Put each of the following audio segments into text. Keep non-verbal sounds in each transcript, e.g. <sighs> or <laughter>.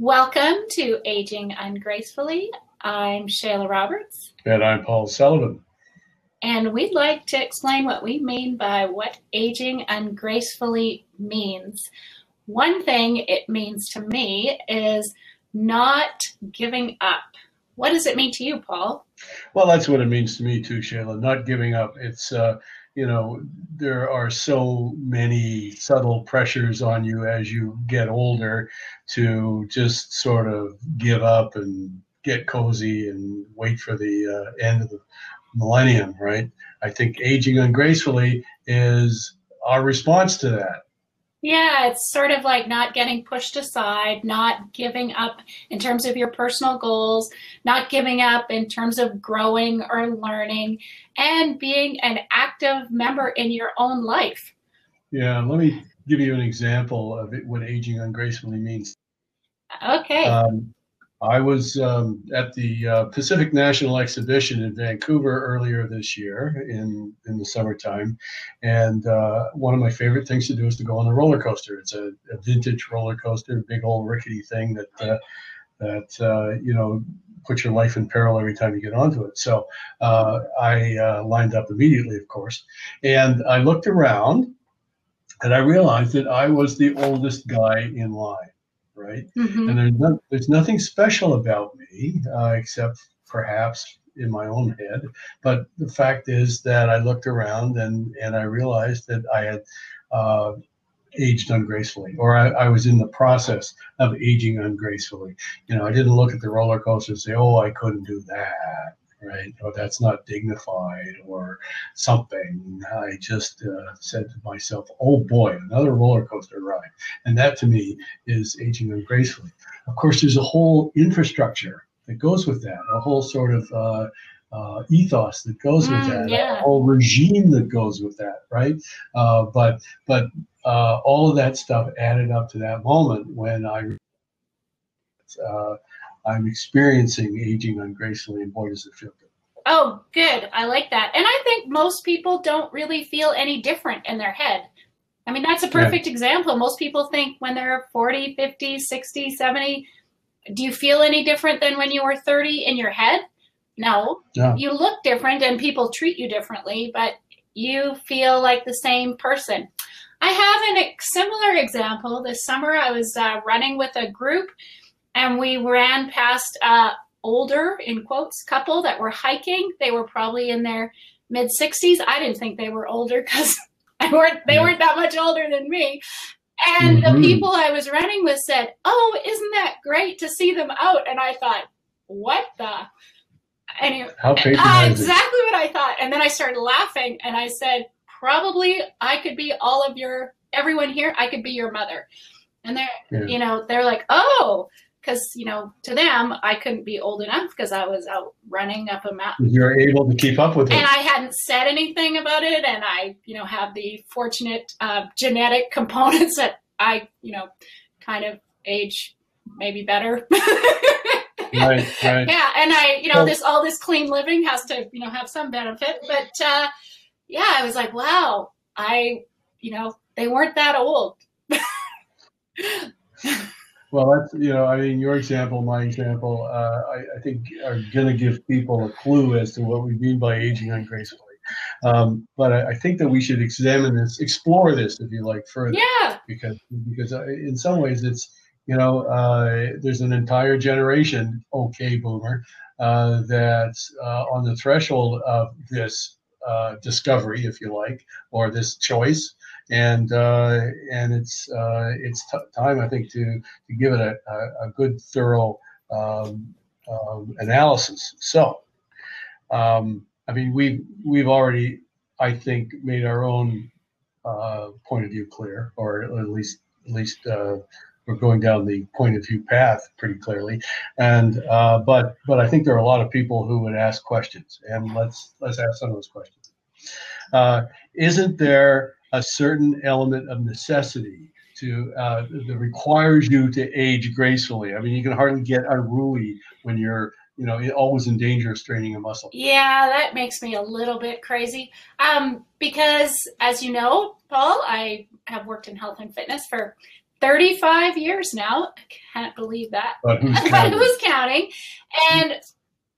Welcome to Aging Ungracefully. I'm Shayla Roberts. And I'm Paul Sullivan. And we'd like to explain what we mean by what aging ungracefully means. One thing it means to me is not giving up. What does it mean to you, Paul? Well, that's what it means to me too, Shayla. Not giving up. It's uh, you know, there are so many subtle pressures on you as you get older to just sort of give up and get cozy and wait for the uh, end of the millennium, right? I think aging ungracefully is our response to that. Yeah, it's sort of like not getting pushed aside, not giving up in terms of your personal goals, not giving up in terms of growing or learning, and being an active member in your own life. Yeah, let me give you an example of it, what aging ungracefully means. Okay. Um, I was um, at the uh, Pacific National Exhibition in Vancouver earlier this year in in the summertime, and uh, one of my favorite things to do is to go on the roller coaster. It's a, a vintage roller coaster, big old rickety thing that uh, that uh, you know puts your life in peril every time you get onto it. So uh, I uh, lined up immediately, of course, and I looked around, and I realized that I was the oldest guy in line right? Mm-hmm. And there's no, there's nothing special about me uh, except perhaps in my own head. But the fact is that I looked around and and I realized that I had. Uh, aged ungracefully, or I, I, was in the process of aging ungracefully. You know, I didn't look at the roller coaster and say, "Oh, I couldn't do that." Right? Or that's not dignified or something. I just uh, said to myself, oh boy, another roller coaster ride. And that to me is aging ungracefully. Of course, there's a whole infrastructure that goes with that, a whole sort of uh, uh, ethos that goes with mm, that, yeah. a whole regime that goes with that, right? Uh, but but uh, all of that stuff added up to that moment when I uh, I'm experiencing aging ungracefully, and boy, does it feel good. Oh, good. I like that. And I think most people don't really feel any different in their head. I mean, that's a perfect yeah. example. Most people think when they're 40, 50, 60, 70, do you feel any different than when you were 30 in your head? No. Yeah. You look different and people treat you differently, but you feel like the same person. I have a similar example. This summer, I was uh, running with a group and we ran past a older in quotes couple that were hiking. They were probably in their mid 60s. I didn't think they were older because <laughs> they weren't they weren't that much older than me. And mm-hmm. the people I was running with said, "Oh, isn't that great to see them out?" And I thought, "What the?" Anyway, How uh, exactly what I thought. And then I started laughing, and I said, "Probably I could be all of your everyone here. I could be your mother." And they're, yeah. you know, they're like, "Oh." Because you know to them I couldn't be old enough because I was out running up a mountain. You're able to keep up with it, and I hadn't said anything about it, and I you know have the fortunate uh, genetic <laughs> components that I you know kind of age maybe better. right, right. <laughs> Yeah, and I you know well, this all this clean living has to you know have some benefit, but uh, yeah, I was like, wow, I you know they weren't that old. <laughs> Well, that's you know, I mean, your example, my example, uh, I, I, think are going to give people a clue as to what we mean by aging ungracefully. Um, but I, I, think that we should examine this, explore this, if you like, further. Yeah. Because because uh, in some ways it's you know uh, there's an entire generation, okay, boomer, uh, that's uh, on the threshold of this uh, discovery, if you like, or this choice and uh, and it's uh, it's t- time I think to to give it a, a, a good thorough um, um, analysis. So, um, I mean, we've we've already I think made our own uh, point of view clear, or at least at least uh, we're going down the point of view path pretty clearly. And uh, but but I think there are a lot of people who would ask questions, and let's let's ask some of those questions. Uh, isn't there a certain element of necessity to uh, that requires you to age gracefully. I mean, you can hardly get unruly when you're you know always in danger of straining a muscle. Yeah, that makes me a little bit crazy. Um, because as you know, Paul, I have worked in health and fitness for 35 years now. I can't believe that. But who's <laughs> counting? who's counting? And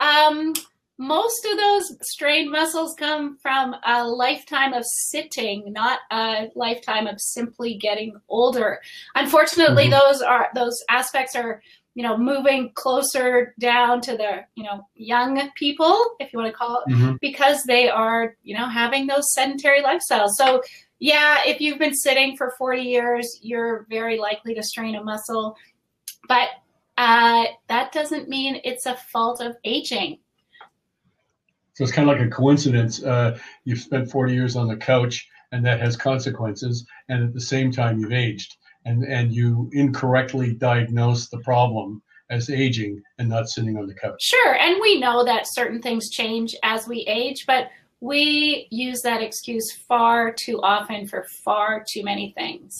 um, most of those strained muscles come from a lifetime of sitting, not a lifetime of simply getting older. Unfortunately, Mhm. those are those aspects are you know moving closer down to the you know young people, if you want to call it Mhm. because they are, you know, having those sedentary lifestyles. So, yeah, if you've been sitting for 40 years, you're very likely to strain a muscle. But uh, that doesn't mean it's a fault of aging. So it's kind of like a coincidence. Uh, you've spent 40 years on the couch, and that has consequences. And at the same time, you've aged, and and you incorrectly diagnose the problem as aging and not sitting on the couch. Sure, and we know that certain things change as we age, but we use that excuse far too often for far too many things.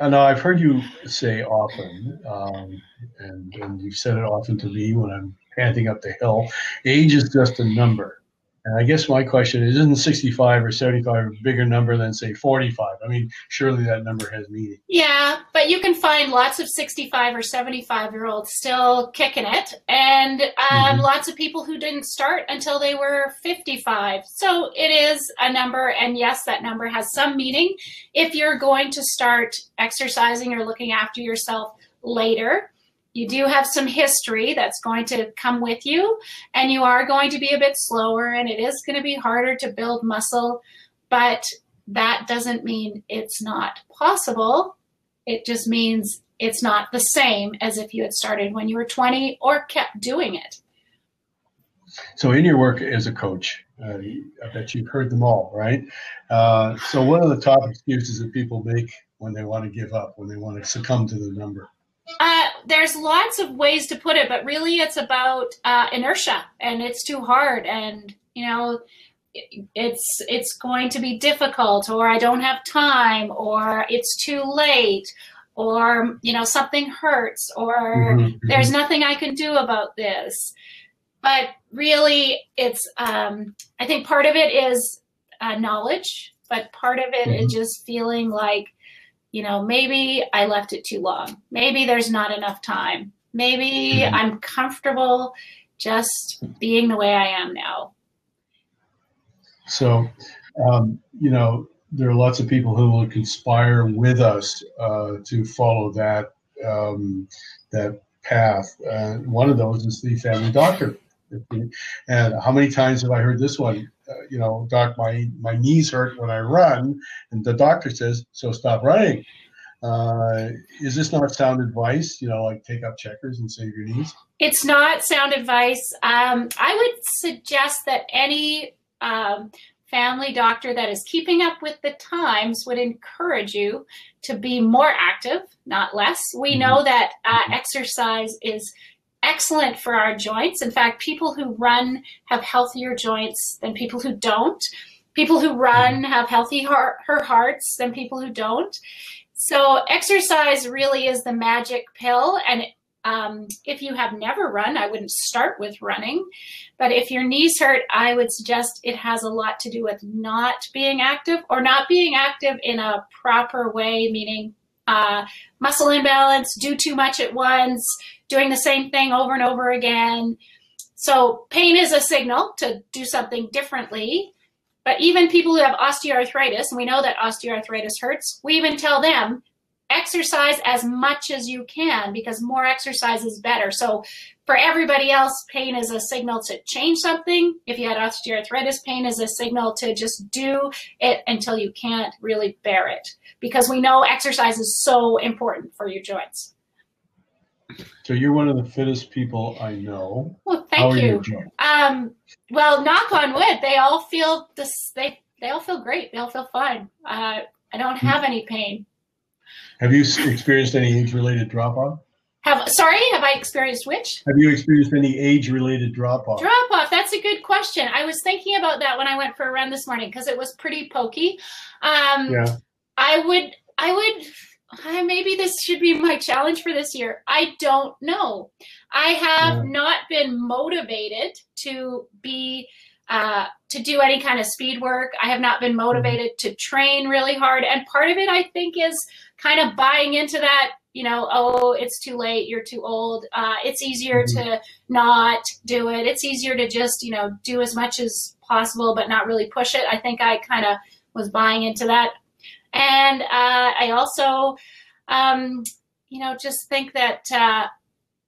Know I've heard you say often, um, and, and you've said it often to me when I'm panting up the hill. Age is just a number. And I guess my question is, isn't 65 or 75 a bigger number than say 45? I mean, surely that number has meaning. Yeah, but you can find lots of 65 or 75 year olds still kicking it, and um, Mhm. lots of people who didn't start until they were 55. So it is a number, and yes, that number has some meaning if you're going to start exercising or looking after yourself later. You do have some history that's going to come with you, and you are going to be a bit slower, and it is going to be harder to build muscle, but that doesn't mean it's not possible. It just means it's not the same as if you had started when you were 20 or kept doing it. So, in your work as a coach, uh, I bet you've heard them all, right? Uh, so, what are the top excuses that people make when they want to give up, when they want to succumb to the number? Uh, there's lots of ways to put it, but really it's about uh, inertia and it's too hard and, you know, it's it's going to be difficult or I don't have time or it's too late or you know something hurts or Mhm, there's nothing I can do about this. But really, it's, um, I think part of it is uh, knowledge, but part of it is Mhm. just feeling like, you know, maybe I left it too long. Maybe there's not enough time. Maybe Mhm. I'm comfortable just being the way I am now. So, um, you know, there are lots of people who will conspire with us uh, to follow that um, that path. Uh, one of those is the family doctor. And how many times have I heard this one? Uh, you know, doc, my my knees hurt when I run, and the doctor says, so stop running. Uh, is this not sound advice? You know, like take up checkers and save your knees. It's not sound advice. Um, I would suggest that any um, family doctor that is keeping up with the times would encourage you to be more active, not less. We Mhm. know that uh, Mhm. exercise is excellent for our joints. In fact, people who run have healthier joints than people who don't. People who run have healthy heart, her hearts than people who don't. So exercise really is the magic pill, and um, if you have never run, I wouldn't start with running. But if your knees hurt, I would suggest it has a lot to do with not being active or not being active in a proper way, meaning uh, muscle imbalance, do too much at once, doing the same thing over and over again. So pain is a signal to do something differently. But even people who have osteoarthritis, and we know that osteoarthritis hurts, we even tell them exercise as much as you can because more exercise is better. So for everybody else, pain is a signal to change something. If you had osteoarthritis, pain is a signal to just do it until you can't really bear it because we know exercise is so important for your joints. So you're one of the fittest people I know. Well, How thank are you. Um, well, knock on wood, they all feel this. They they all feel great. They all feel fine. Uh, I don't have any pain. Have you experienced any age-related drop-off? Have sorry, have I experienced which Have you experienced any age-related drop-off? drop off? That's a good question. I was thinking about that when I went for a run this morning because it was pretty pokey. Um, Yeah. I would, I would, uh, maybe this should be my challenge for this year. I don't know. I have Yeah. not been motivated to be uh, to do any kind of speed work. I have not been Mm-hmm. motivated to train really hard. And part of it, I think, is kind of buying into that, you know, oh, it's too late, you're too old. Uh, it's easier Mhm. to not do it. It's easier to just, you know, do as much as possible, but not really push it. I think I kind of was buying into that. And uh, I also, um, you know, just think that uh,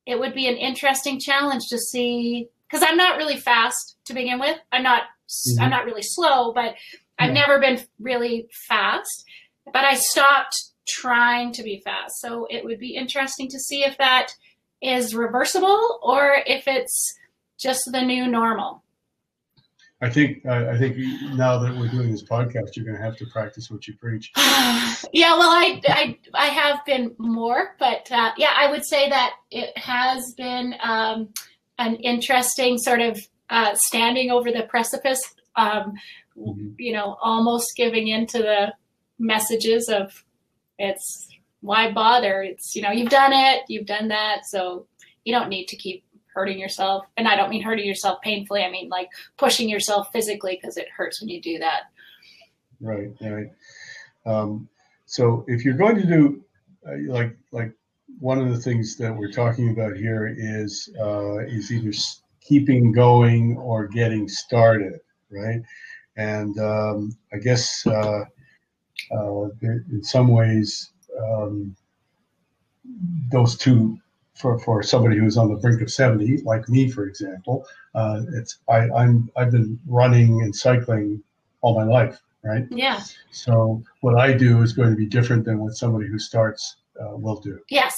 it would be an interesting challenge to see because I'm not really fast to begin with. I'm not. Mhm. I'm not really slow, but I've Yeah. never been really fast. But I stopped trying to be fast. So it would be interesting to see if that is reversible or if it's just the new normal. I think I, I think now that we're doing this podcast, you're going to have to practice what you preach. <sighs> yeah, well, I, I, I have been more, but uh, yeah, I would say that it has been um, an interesting sort of uh, standing over the precipice, um, Mhm. you know, almost giving in to the messages of it's why bother? It's, you know, you've done it, you've done that, so you don't need to keep hurting yourself. And I don't mean hurting yourself painfully, I mean like pushing yourself physically because it hurts when you do that. Right, right. Um, so if you're going to do uh, like like one of the things that we're talking about here is uh, is either keeping going or getting started, right? And um, I guess uh, uh, in some ways um, those two for, for somebody who's on the brink of 70 like me for example uh, it's I, I'm I've been running and cycling all my life right Yeah. so what I do is going to be different than what somebody who starts uh, will do. Yes.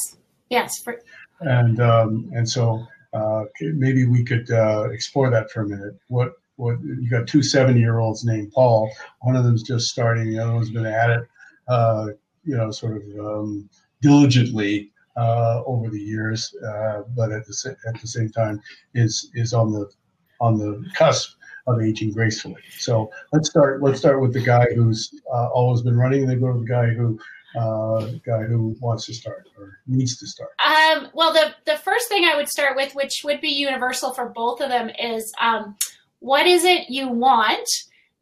Yes. For, And um, and so uh, maybe we could uh, explore that for a minute. What what you got two 70 year olds named Paul. One of them's just starting. The other one's been at it, uh, you know, sort of um, diligently uh, over the years, uh, but at the at the same time is is on the on the cusp of aging gracefully. So let's start. Let's start with the guy who's uh, always been running, then go to the guy who uh, guy who wants to start or needs to start. um, well, the the first thing I would start with, which would be universal for both of them, is um, what is it you want,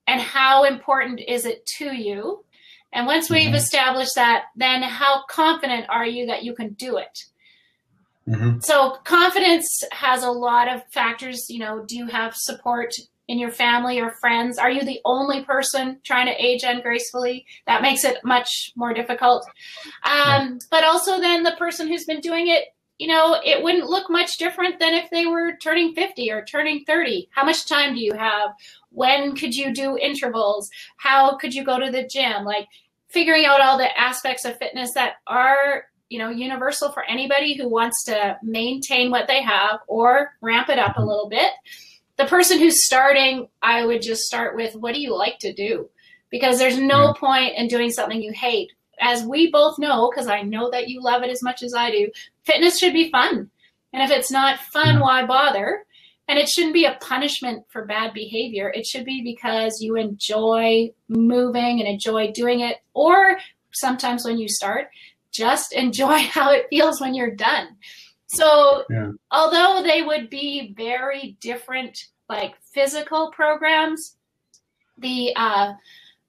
and how important is it to you? And once we've Mhm. established that, then how confident are you that you can do it? Mm-hmm. So confidence has a lot of factors. You know, do you have support in your family or friends? Are you the only person trying to age ungracefully? That makes it much more difficult. Um, But also, then the person who's been doing it, you know, it wouldn't look much different than if they were turning 50 or turning 30. How much time do you have? When could you do intervals? How could you go to the gym? Like figuring out all the aspects of fitness that are you know universal for anybody who wants to maintain what they have or ramp it up a little bit the person who's starting i would just start with what do you like to do? Because there's no point in doing something you hate. As we both know because i know that you love it as much as i do fitness should be fun. And if it's not fun why bother? And it shouldn't be a punishment for bad behavior. It should be because you enjoy moving and enjoy doing it. Or sometimes when you start just <laughs> enjoy how it feels when you're done. So, Yeah. although they would be very different, like physical programs, the uh,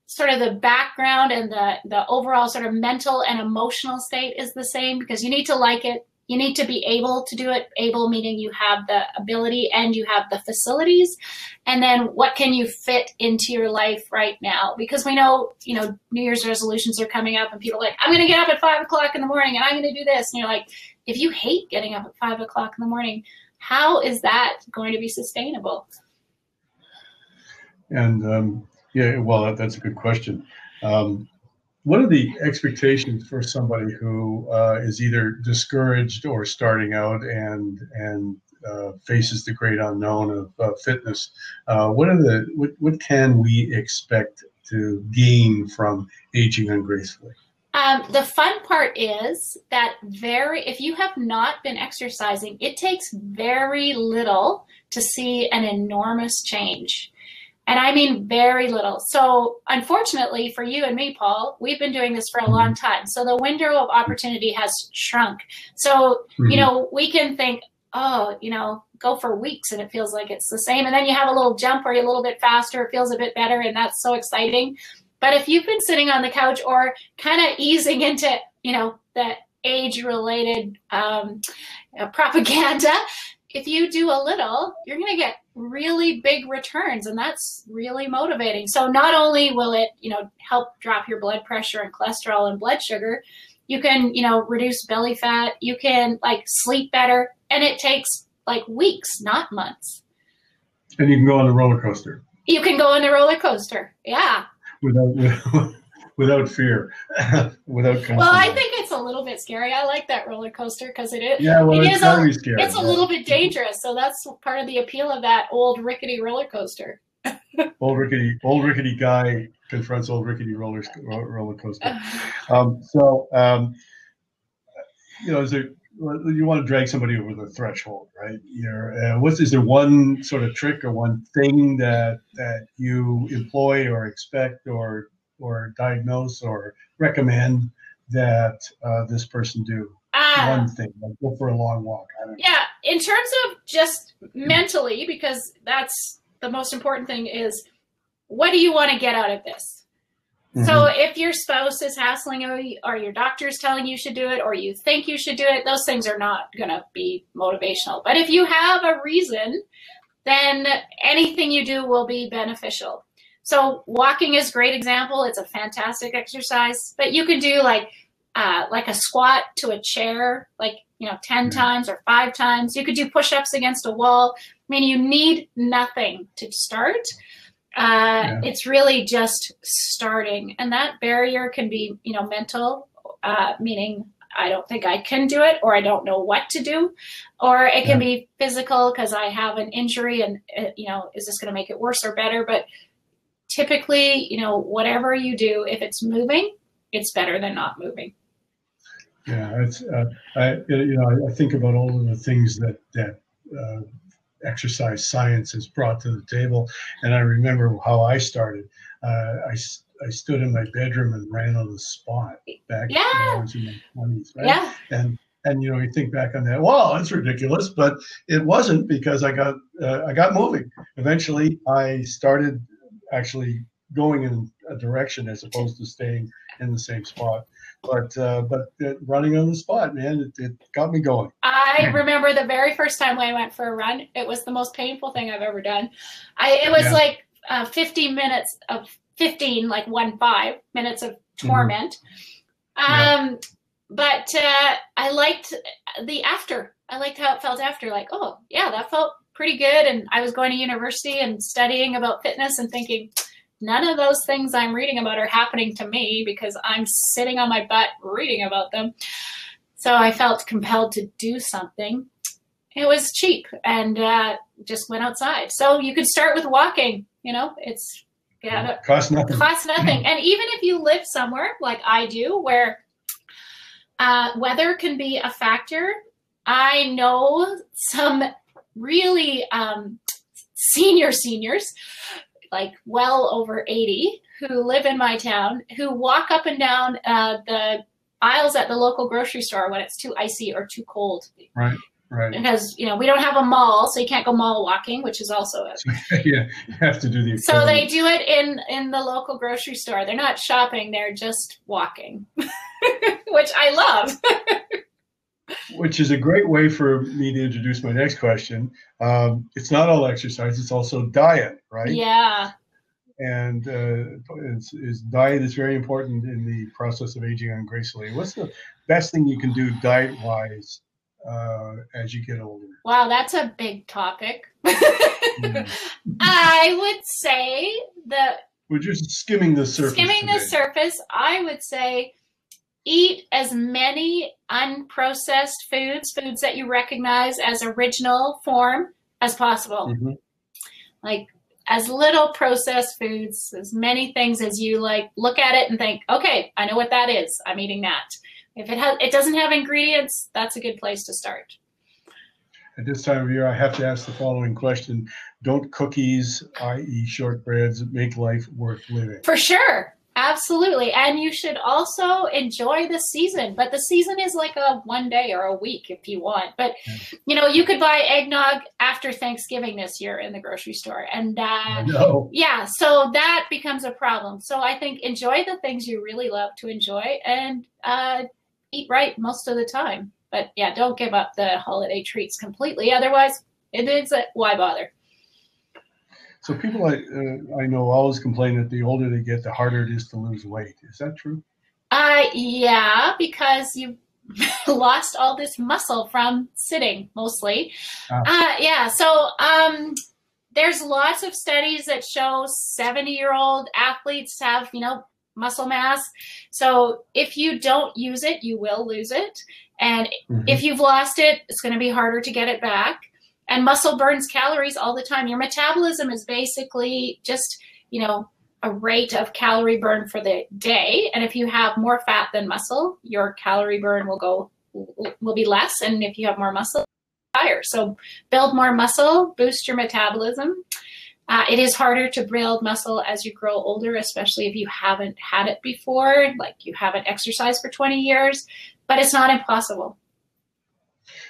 sort of the background and the the overall sort of mental and emotional state is the same because you need to like it. You need to be able to do it. Able meaning you have the ability and you have the facilities. And then what can you fit into your life right now? Because we know, you know, New Year's resolutions are coming up and people are like, I'm going to get up at five o'clock in the morning and I'm going to do this. And you're like, if you hate getting up at five o'clock in the morning, how is that going to be sustainable? And um, yeah, well, that, that's a good question. Um, what are the expectations for somebody who uh, is either discouraged or starting out and and uh, faces the great unknown of uh, fitness? Uh, what are the what, what can we expect to gain from aging ungracefully? Um, the fun part is that very, if you have not been exercising, it takes very little to see an enormous change. And I mean very little. So, unfortunately for you and me, Paul, we've been doing this for a long time. So, the window of opportunity has shrunk. So, you know, we can think, oh, you know, go for weeks and it feels like it's the same. And then you have a little jump where you're a little bit faster, it feels a bit better, and that's so exciting. But if you've been sitting on the couch or kind of easing into, you know, the age related um, uh, propaganda, if you do a little, you're going to get really big returns and that's really motivating. So not only will it, you know, help drop your blood pressure and cholesterol and blood sugar, you can, you know, reduce belly fat, you can like sleep better and it takes like weeks, not months. And you can go on the roller coaster. You can go on the roller coaster. Yeah. Without <laughs> without fear, <laughs> without. Well, I think it's a little bit scary. I like that roller coaster because it is. Yeah, well, it it's a, scary. It's a little bit dangerous, so that's part of the appeal of that old rickety roller coaster. <laughs> old rickety, old rickety guy confronts old rickety roller roller coaster. <sighs> Um, so, um, you know, is there you want to drag somebody over the threshold, right? You're, uh, what's is there one sort of trick or one thing that that you employ or expect or or diagnose or recommend that uh, this person do? Uh, one thing, like go for a long walk. Yeah, in terms of just mentally, because that's the most important thing is what do you want to get out of this? Mm-hmm. So if your spouse is hassling you, or your doctor is telling you should do it, or you think you should do it, those things are not going to be motivational. But if you have a reason, then anything you do will be beneficial. So walking is a great example. It's a fantastic exercise, but you can do like uh, like a squat to a chair, like you know, 10 mm-hmm. times or five times. You could do push-ups against a wall. I mean, you need nothing to start. Uh, yeah. It's really just starting, and that barrier can be, you know, mental, uh, meaning I don't think I can do it, or I don't know what to do, or it can yeah. be physical because I have an injury, and uh, you know, is this going to make it worse or better? But typically, you know, whatever you do, if it's moving, it's better than not moving. Yeah, it's uh, I you know I think about all of the things that that uh, exercise science has brought to the table, and I remember how I started. Uh, I I stood in my bedroom and ran on the spot back yeah. when I was in my twenties, right? Yeah. And and you know you think back on that well it's ridiculous but it wasn't because i got uh, i got moving eventually i started actually going in a direction as opposed to staying in the same spot. But uh, but running on the spot, man, it, it, got me going. I remember the very first time I went for a run. It was the most painful thing I've ever done. I it was yeah. like uh, 15 minutes of 15, like one five minutes of torment. Mm-hmm. Um, yeah. But uh, I liked the after. I liked how it felt after. Like, oh yeah, that felt pretty good. And I was going to university and studying about fitness and thinking, none of those things I'm reading about are happening to me because I'm sitting on my butt reading about them. So I felt compelled to do something. It was cheap and uh, just went outside. So you could start with walking. You know, it's yeah, cost nothing. Cost nothing. and even if you live somewhere like I do, where uh, weather can be a factor, I know some really um, senior seniors, like well over 80, who live in my town, who walk up and down uh, the aisles at the local grocery store when it's too icy or too cold. Right. Right. Because you know we don't have a mall, so you can't go mall walking, which is also a <laughs> yeah. You have to do the. So they do it in in the local grocery store. They're not shopping; they're just walking, <laughs> which I love. <laughs> which is a great way for me to introduce my next question. Um, it's not all exercise; it's also diet, right? Yeah. And uh, it's, it's, diet is very important in the process of aging ungracefully. What's the best thing you can do diet-wise uh, as you get older? Wow, that's a big topic. mm. <laughs> I would say that we're just skimming the surface. Skimming today. the surface, I would say eat as many unprocessed foods, foods that you recognize as original form as possible. Mm-hmm. Like as little processed foods, as many things as you like look at it and think, okay, I know what that is. I'm eating that. If it has it doesn't have ingredients, that's a good place to start. At this time of year, I have to ask the following question. Don't cookies, i.e. shortbreads, make life worth living? For sure. Absolutely. And you should also enjoy the season. But the season is like a one day or a week if you want. But, you know, you could buy eggnog after Thanksgiving this year in the grocery store. And uh, yeah, so that becomes a problem. So I think enjoy the things you really love to enjoy and uh, eat right most of the time. But yeah, don't give up the holiday treats completely. Otherwise, it is a, why bother? So people I uh, I know always complain that the older they get, the harder it is to lose weight. Is that true? Uh, yeah, because you <laughs> lost all this muscle from sitting mostly. Ah. Uh, yeah, so um, there's lots of studies that show 70 year old athletes have, you know, muscle mass. So if you don't use it, you will lose it. And Mhm. if you've lost it, it's going to be harder to get it back. And muscle burns calories all the time. Your metabolism is basically just, you know, a rate of calorie burn for the day. And if you have more fat than muscle, your calorie burn will go will be less. And if you have more muscle, higher. So build more muscle, boost your metabolism. Uh, it is harder to build muscle as you grow older, especially if you haven't had it before, like you haven't exercised for 20 years, but it's not impossible.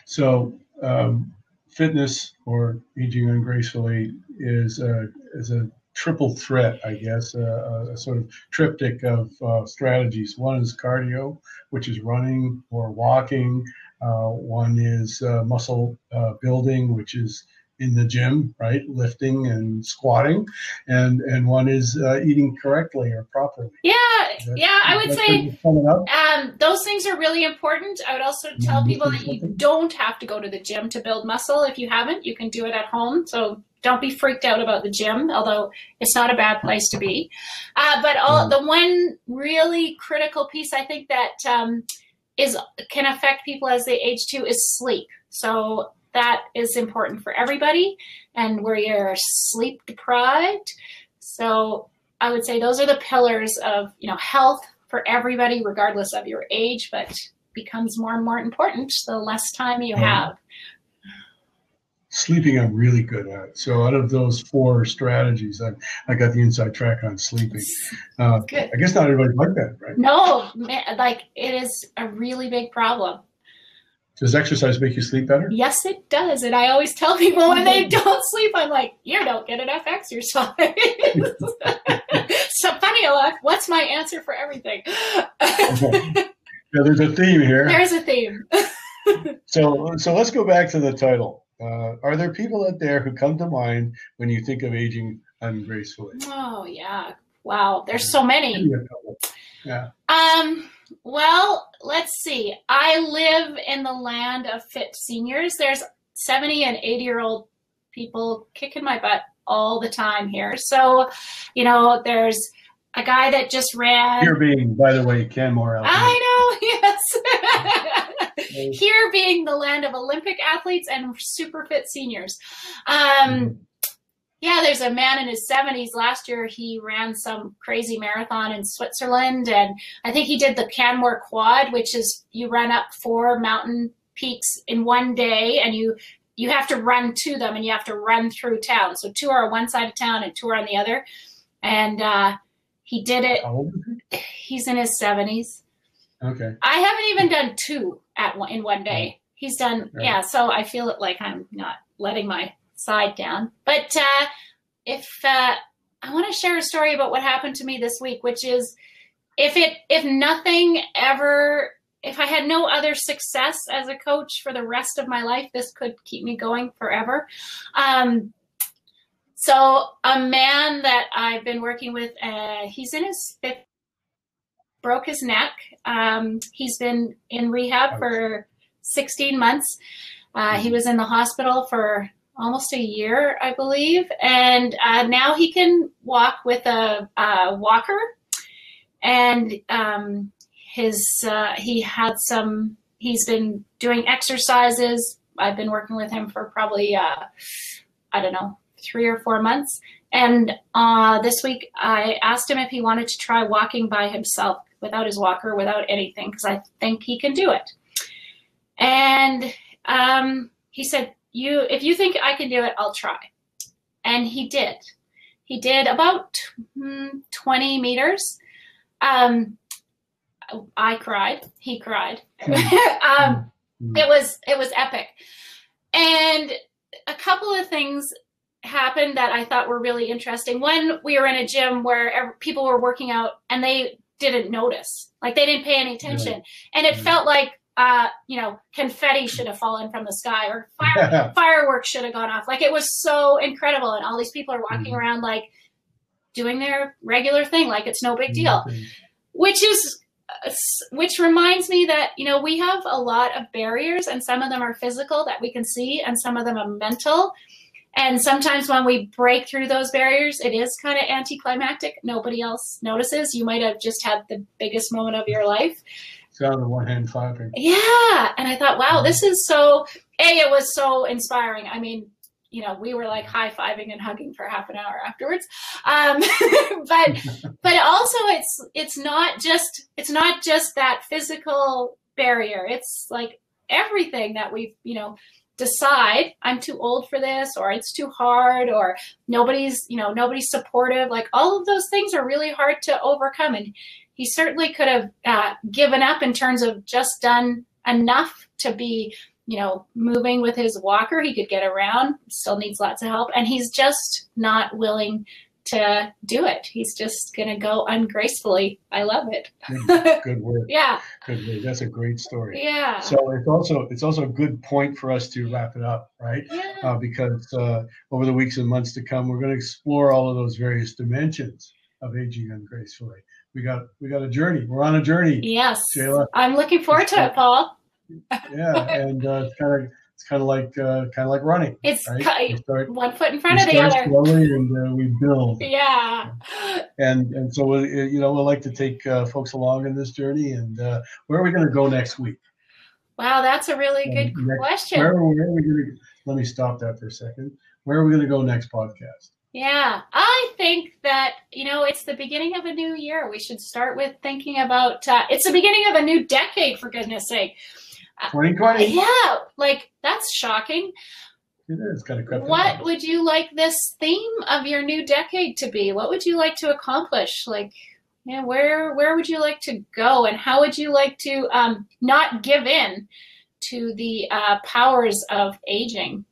So um, fitness or aging ungracefully is a, is a triple threat, I guess, a, a sort of triptych of uh, strategies. One is cardio, which is running or walking. Uh, one is uh, muscle uh, building, which is in the gym, right, lifting and squatting, and and one is uh, eating correctly or properly. Yeah, that- yeah, I would say good to sum it up? Um, those things are really important. I would also tell Mhm. people that you don't have to go to the gym to build muscle. If you haven't, you can do it at home. So don't be freaked out about the gym, although it's not a bad place to be. Uh, but all, the one really critical piece I think that um, is can affect people as they age too is sleep. So that is important for everybody, and where you're sleep deprived. So I would say those are the pillars of you know health for everybody, regardless of your age, but becomes more and more important the less time you Mhm. have. Sleeping, I'm really good at. So out of those four strategies, I, I got the inside track on sleeping. Uh, Good. I guess not everybody like that, right? No, ma- like it is a really big problem. Does exercise make you sleep better? Yes, it does. And I always tell people when they don't sleep, I'm like, you don't get enough exercise. <laughs> so funny enough, what's my answer for everything? <laughs> Yeah, there's a theme here. There's a theme. <laughs> So, so let's go back to the title. Uh, are there people out there who come to mind when you think of aging ungracefully? Oh yeah. Wow. There's so many. Give me a couple. Yeah. Um, well, let's see. I live in the land of fit seniors. There's 70 and 80 year old people kicking my butt all the time here. So, you know, there's a guy that just ran. Here being, by the way, Canmore. I know, <laughs> yes. Here being the land of Olympic athletes and super fit seniors. Um, yeah, there's a man in his 70s. Last year, he ran some crazy marathon in Switzerland, and I think he did the Canmore Quad, which is you run up four mountain peaks in one day, and you you have to run to them, and you have to run through town. So two are on one side of town, and two are on the other. And uh, he did it. How old is he? He's in his 70s. Okay. I haven't even done two at one, in one day. He's done, Right. yeah. So I feel it like I'm not letting my side down. But uh, if uh, I want to share a story about what happened to me this week, which is if it if nothing ever if I had no other success as a coach for the rest of my life, this could keep me going forever. Um, so a man that I've been working with, uh, he's in his fifth, broke his neck. Um, he's been in rehab for 16 months. Uh, he was in the hospital for almost a year, I believe, and uh, now he can walk with a, a walker. And um, his uh, he had some. He's been doing exercises. I've been working with him for probably uh, I don't know three or four months. And uh, this week, I asked him if he wanted to try walking by himself without his walker, without anything, because I think he can do it. And um, he said, "You, if you think I can do it, I'll try." And he did. He did about mm, 20 meters. Um, I cried. He cried. Hmm. <laughs> um, Mm. it was it was epic, and a couple of things happened that I thought were really interesting. One, we were in a gym where people were working out and they didn't notice, like they didn't pay any attention, and it felt like uh, you know confetti should have fallen from the sky or fire <laughs> fireworks should have gone off. Like it was so incredible, and all these people are walking Mhm. around like doing their regular thing, like it's no big deal. Which is, uh, which reminds me that you know we have a lot of barriers, and some of them are physical that we can see, and some of them are mental. And sometimes when we break through those barriers, it is kind of anticlimactic. Nobody else notices. You might have just had the biggest moment of your life. Sound of one hand clapping. Yeah. And I thought, wow, this is so, A, it was so inspiring. I mean, you know, we were like high fiving and hugging for half an hour afterwards. Um, <laughs> but, <laughs> but also it's, it's not just, it's not just that physical barrier. It's like everything that we, you know, decide I'm too old for this or it's too hard or nobody's, you know, nobody's supportive. Like all of those things are really hard to overcome. And he certainly could have uh, given up in terms of just done enough to be, you know, moving with his walker. He could get around, still needs lots of help. And he's just not willing to do it. He's just going to go ungracefully. I love it. Good, good <laughs> work. Yeah. Good work. That's a great story. Yeah. So it's also it's also a good point for us to wrap it up, right? yeah. Uh, because uh, over the weeks and months to come, we're going to explore all of those various dimensions of aging ungracefully. We got we got a journey. We're on a journey, Yes. Shayla. I'm looking forward to it, Paul. Yeah, and uh, it's kind of it's kind of like uh, kind of like running, It's right? We start, one foot in we front of the other. slowly and uh, we build. Yeah. and and so we you know we'd like to take uh, folks along in this journey and uh, where are we going to go next week Wow, that's a really Um, good next- question. where, where are we going to let me stop that for a second where are we going to go next podcast Yeah, I think that, you know, it's the beginning of a new year. We should start with thinking about uh, it's the beginning of a new decade, for goodness sake. 2020 Yeah, like that's shocking. it is kind of What would you like this theme of your new decade to be? What would you like to accomplish? Like, yeah, where where would you like to go, and how would you like to um, not give in to the uh, powers of aging?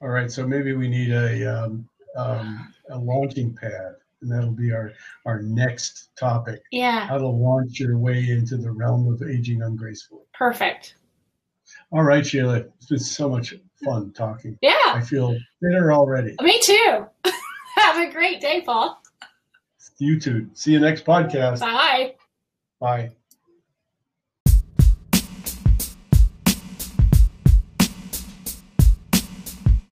All right so maybe we need a um, um, a launching pad and that'll be our our next topic. Yeah, how to launch your way into the realm of aging ungracefully. Perfect. all right Shayla it's been so much fun talking. Yeah, i feel better already. Me too. <laughs> Have a great day, Paul. you too. See you next podcast. Bye. bye